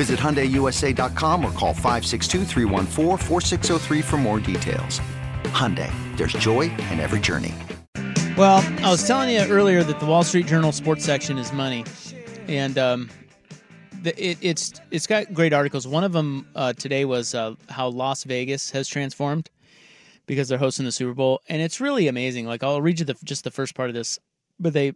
Visit HyundaiUSA.com or call 562 for more details. Hyundai, there's joy in every journey. Well, I was telling you earlier that the Wall Street Journal sports section is money, and um, it, it's it's got great articles. One of them uh, today was uh, how Las Vegas has transformed because they're hosting the Super Bowl, and it's really amazing. Like I'll read you the, just the first part of this, but they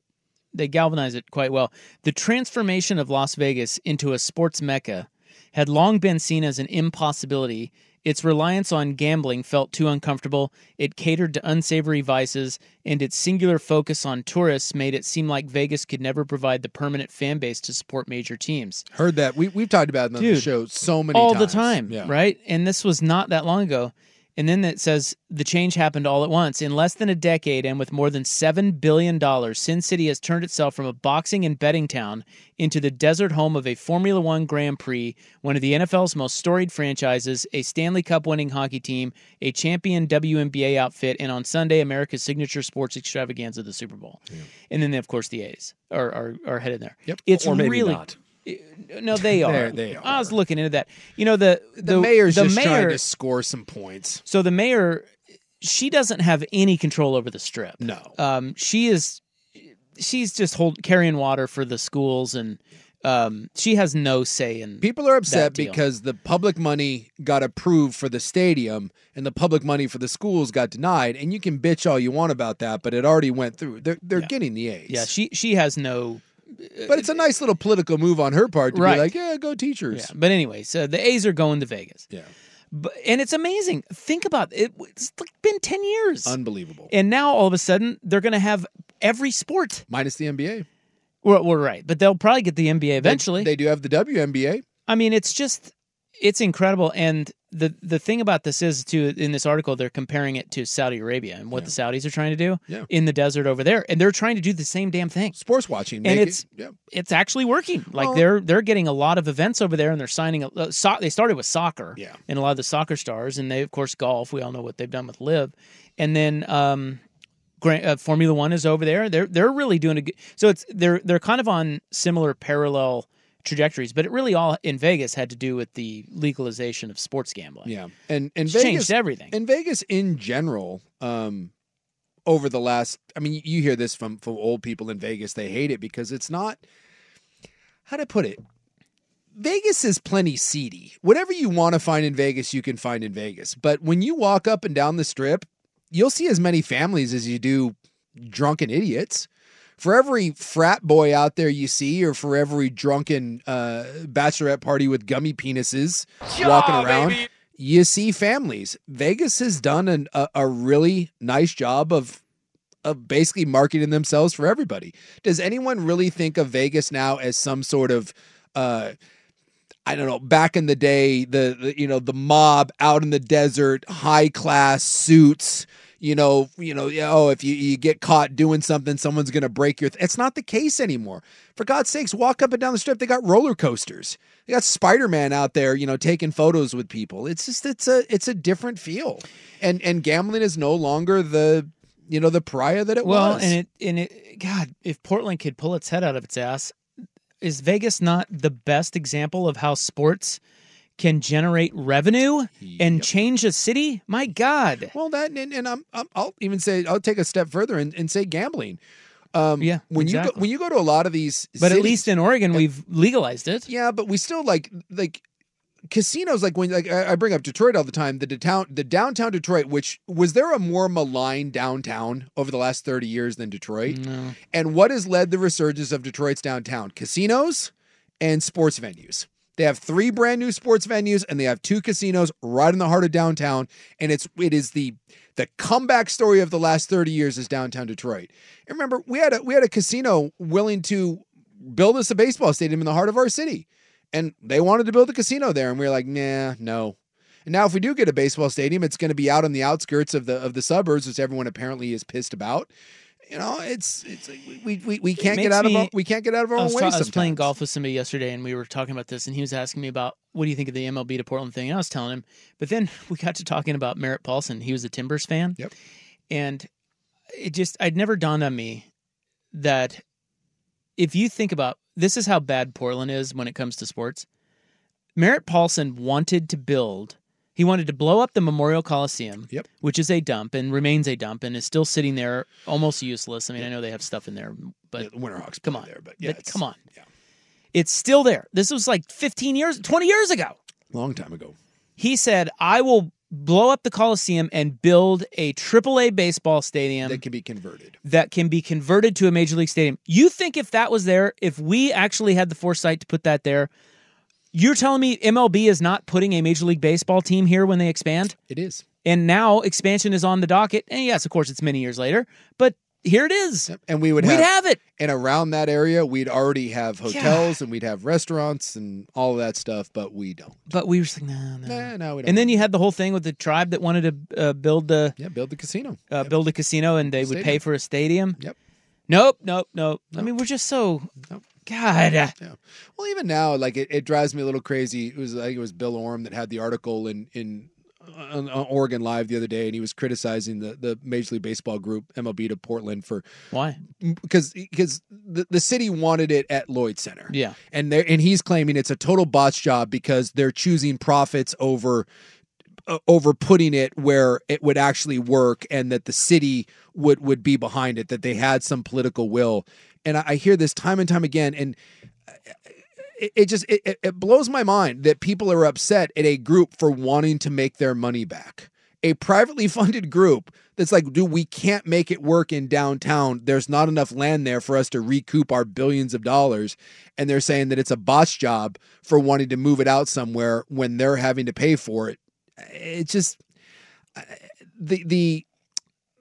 they galvanize it quite well. The transformation of Las Vegas into a sports mecca had long been seen as an impossibility. Its reliance on gambling felt too uncomfortable. It catered to unsavory vices, and its singular focus on tourists made it seem like Vegas could never provide the permanent fan base to support major teams. Heard that. We, we've talked about it on Dude, the show so many all times. the time, Yeah. right? And this was not that long ago. And then it says the change happened all at once. In less than a decade and with more than $7 billion, Sin City has turned itself from a boxing and betting town into the desert home of a Formula One Grand Prix, one of the NFL's most storied franchises, a Stanley Cup winning hockey team, a champion WNBA outfit, and on Sunday, America's signature sports extravaganza, the Super Bowl. And then, of course, the A's are, are, are headed there. Yep. It's Or maybe really. not. No, they are. They're- they I was looking into that. You know the The, mayor's the just mayor, trying to score some points. So the mayor, she doesn't have any control over the strip. No. Um, she is, she's just hold carrying water for the schools, and um, she has no say in. People are upset because the public money got approved for the stadium and the public money for the schools got denied. And you can bitch all you want about that, but it already went through. They're, they're Yeah. getting the A's. Yeah, she she has no. Uh, but it's a nice little political move on her part to Right. be like, yeah, go Yeah, teachers. but anyway, so uh, the A's are going to Vegas. Yeah. But, and it's amazing. Think about it. It's like been ten years, Unbelievable. and now all of a sudden they're going to have every sport. Minus the NBA. Well, we're right, but they'll probably get the NBA They- eventually. They, do have the WNBA. I mean, it's just it's incredible. And the the thing about this is too in this article they're comparing it to Saudi Arabia and what the Saudis are trying to do Yeah. in the desert over there, and they're trying to do the same damn thing. Sportswashing. And make it- it's yeah. it's actually working. Like Well- they're they're getting a lot of events over there, and they're signing. A, uh, so, they started with soccer, Yeah. and a lot of the soccer stars, and they of course golf. We all know what they've done with LIV, and then um, Grand, uh, Formula One is over there. They're they're really doing a good. So it's they're they're kind of on similar parallel trajectories, but it really all in Vegas had to do with the legalization of sports gambling. Yeah, and and Vegas changed everything. And Vegas in general, um, over the last, I mean, you hear this from from old people in Vegas. They hate it because it's not. How to put it? Vegas is plenty seedy. Whatever you want to find in Vegas, you can find in Vegas. But when you walk up and down the strip, you'll see as many families as you do drunken idiots. For every frat boy out there you see, or for every drunken uh, bachelorette party with gummy penises walking around, you see families. Vegas has done an, a, a really nice job of of basically marketing themselves for everybody. Does anyone really think of Vegas now as some sort of uh I don't know, back in the day, the, the you know, the mob out in the desert, high class suits, you know, you know, oh, if you, you get caught doing something, someone's gonna break your th- it's not the case anymore. For God's sakes, walk up and down the strip, they got roller coasters. They got Spider-Man out there, you know, taking photos with people. It's just it's a it's a different feel. And and gambling is no longer the you know, the pariah that it well, was. Well, and it and it God, if Portland could pull its head out of its ass, is Vegas not the best example of how sports can generate revenue and change a city? My God. Well, that and, and I'm, I'm I'll even say I'll take a step further and, and say gambling. Um, Yeah, when you go when you go to a lot of these, But at least in Oregon, we've legalized it. yeah, but we still like like casinos like when like I I bring up Detroit all the time. The downtown the downtown Detroit, which was there a more maligned downtown over the last thirty years than Detroit? No. And what has led the resurgence of Detroit's downtown? Casinos and sports venues. They have three brand new sports venues and they have two casinos right in the heart of downtown. And it's it is the the comeback story of the last 30 years is downtown Detroit. And remember, we had a we had a casino willing to build us a baseball stadium in the heart of our city. And they wanted to build a casino there. And we were like, nah, no. And now if we do get a baseball stadium, it's going to be out on the outskirts of the of the suburbs, which everyone apparently is pissed about. You know, it's it's we we, we can't get out of our, we can't get out of our own way. I was playing golf with somebody yesterday, and we were talking about this, and he was asking me about what do you think of the MLB to Portland thing. And I was telling him, but then we got to talking about Merritt Paulson. He was a Timbers fan. Yep. And it just, I'd never dawned on me that if you think about this is how bad Portland is when it comes to sports. Merritt Paulson wanted to build, he wanted to blow up the Memorial Coliseum, Yep. which is a dump and remains a dump and is still sitting there almost useless. I mean, I know they have stuff in there, but Yeah, the Winterhawks come on. there, but yeah, But come on. yeah, it's still there. This was like 15 years, 20 years ago. long time ago. He said, I will blow up the Coliseum and build a AAA baseball stadium that can be converted. that can be converted to a major league stadium. You think if that was there, if we actually had the foresight to put that there, you're telling me MLB is not putting a major league baseball team here when they expand? It is. And now expansion is on the docket. And yes, of course, it's many years later, but here it is. Yep. And we would We'd have, have it. and around that area, we'd already have hotels and we'd have restaurants and all of that stuff, but we don't. But we were just like, no, no. Nah, no, we don't. And then you had the whole thing with the tribe that wanted to uh, build the yeah, build the casino. uh, Yep. build a casino and they would pay for a stadium. Yep. Nope, nope, nope. I mean, we're just so Nope. God. uh, Yeah. Well, even now, like it, it drives me a little crazy. It was I think it was Bill Oram that had the article in in on, on Oregon Live the other day, and he was criticizing the the Major League Baseball group MLB to Portland for Why? because because the, the city wanted it at Lloyd Center. Yeah. and they and he's claiming it's a total botch job because they're choosing profits over uh, over putting it where it would actually work and that the city would would be behind it that they had some political will and i, hear this time and time again and uh, it, it just it, it- it blows my mind that people are upset at a group for wanting to make their money back a privately funded group that's like, dude, we can't make it work in downtown. There's not enough land there for us to recoup our billions of dollars. And they're saying that it's a botch job for wanting to move it out somewhere when they're having to pay for it. It's just uh, the the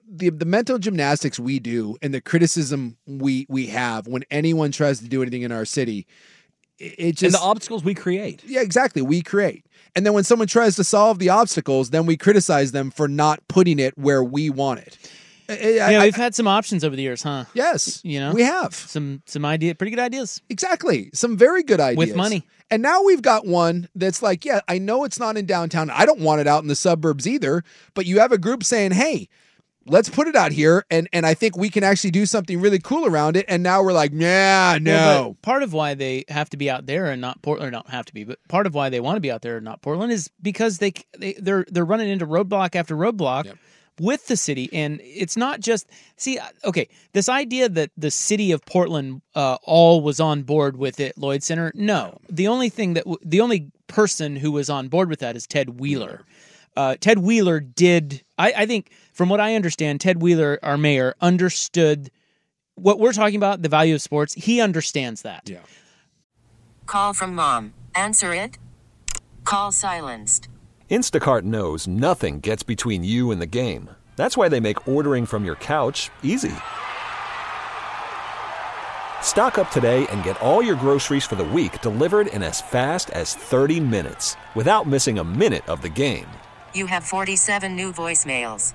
the the mental gymnastics we do and the criticism we we have when anyone tries to do anything in our city. It, it and just the obstacles we create. yeah, exactly. We create. And then when someone tries to solve the obstacles, then we criticize them for not putting it where we want it. I, I, yeah, we've had some options over the years, huh? yes, You know? we have Some some idea, pretty good ideas. exactly some very good ideas with money. And now we've got one that's like, yeah, I know it's not in downtown. I don't want it out in the suburbs either. But you have a group saying, hey. Let's put it out here, and and I think we can actually do something really cool around it. And now we're like, yeah, no, Well, part of why they have to be out there and not Portland, or not have to be, but part of why they want to be out there and not Portland is because they they they're they're running into roadblock after roadblock. Yep. With the city, and it's not just see. Okay, this idea that the city of Portland uh, all was on board with it, Lloyd Center. No, the only thing that w- the only person who was on board with that is Ted Wheeler. Uh, Ted Wheeler did. I, I think, from what I understand, Ted Wheeler, our mayor, understood what we're talking about, the value of sports. He understands that. yeah. Call from mom. Answer it. Call silenced. Instacart knows nothing gets between you and the game. That's why they make ordering from your couch easy. Stock up today and get all your groceries for the week delivered in as fast as 30 minutes without missing a minute of the game. You have 47 new voicemails.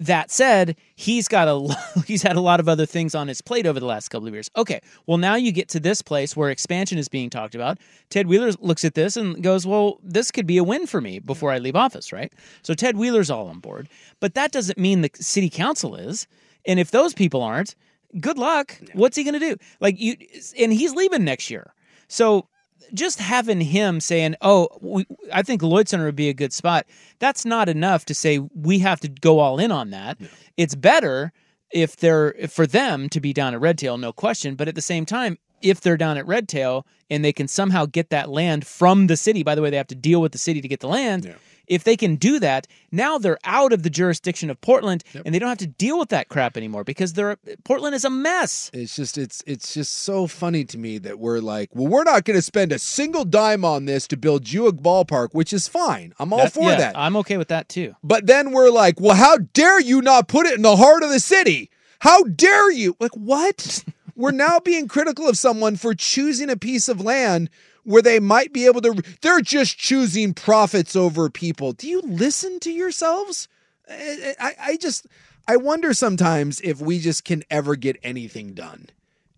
That said, he's got a he's had a lot of other things on his plate over the last couple of years. Okay, well now you get to this place where expansion is being talked about. Ted Wheeler looks at this and goes, "Well, this could be a win for me before I leave office, right?" So Ted Wheeler's all on board, but that doesn't mean the city council is. And if those people aren't, good luck. What's he going to do? Like you and he's leaving next year. So just having him saying, "Oh, we, I think Lloyd Center would be a good spot," that's not enough to say we have to go all in on that. It's better if they're if for them to be down at Redtail, no question. But at the same time, if they're down at Redtail and they can somehow get that land from the city, by the way, they have to deal with the city to get the land. If they can do that, now they're out of the jurisdiction of Portland, and they don't have to deal with that crap anymore because they're Portland is a mess. It's just it's it's just so funny to me that we're like, well, we're not going to spend a single dime on this to build you a ballpark, which is fine. I'm all That- for yeah, that. I'm okay with that too. But then we're like, well, how dare you not put it in the heart of the city? How dare you? Like, what? we're now being critical of someone for choosing a piece of land where they might be able to. They're just choosing profits over people. Do you listen to yourselves? I, I, I just, I wonder sometimes if we just can ever get anything done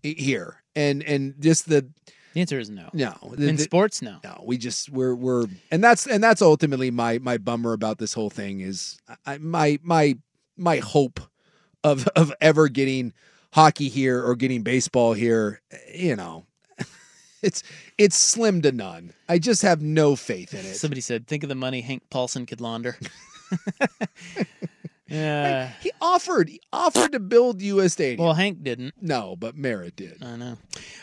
here. And and just the The answer is no. no the- In the- sports, no. no we just we're we're and that's and that's ultimately my my bummer about this whole thing is I, my my my hope of of ever getting hockey here or getting baseball here you know it's it's slim to none i just have no faith in it Somebody said, "Think of the money Hank Paulson could launder." yeah. he offered he offered to build us stadium Well, Hank didn't. no but merritt did I know.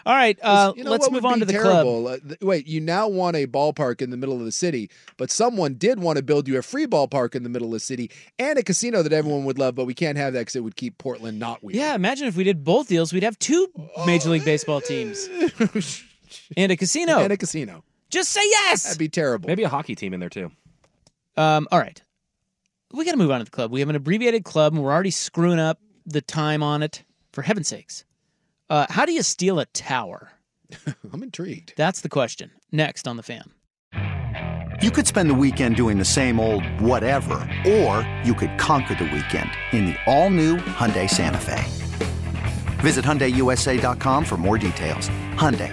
All right, uh, You know let's move on to the terrible? Uh, th- wait, you now want a ballpark in the middle of the city, but someone did want to build you a free ballpark in the middle of the city and a casino that everyone would love, but we can't have that because it would keep Portland not club. weird. Yeah, imagine if we did both deals, we'd have two Major League Baseball teams and a casino. and a casino. Just say yes. That'd be terrible. Maybe a hockey team in there too. Um, all right, we got to move on to the club. We have an abbreviated club, and we're already screwing up the time on it. For heaven's sakes, uh, how do you steal a tower? I'm intrigued. That's the question. Next on the fan. You could spend the weekend doing the same old whatever, or you could conquer the weekend in the all-new Hyundai Santa Fe. Visit HyundaiUSA.com for more details. Hyundai,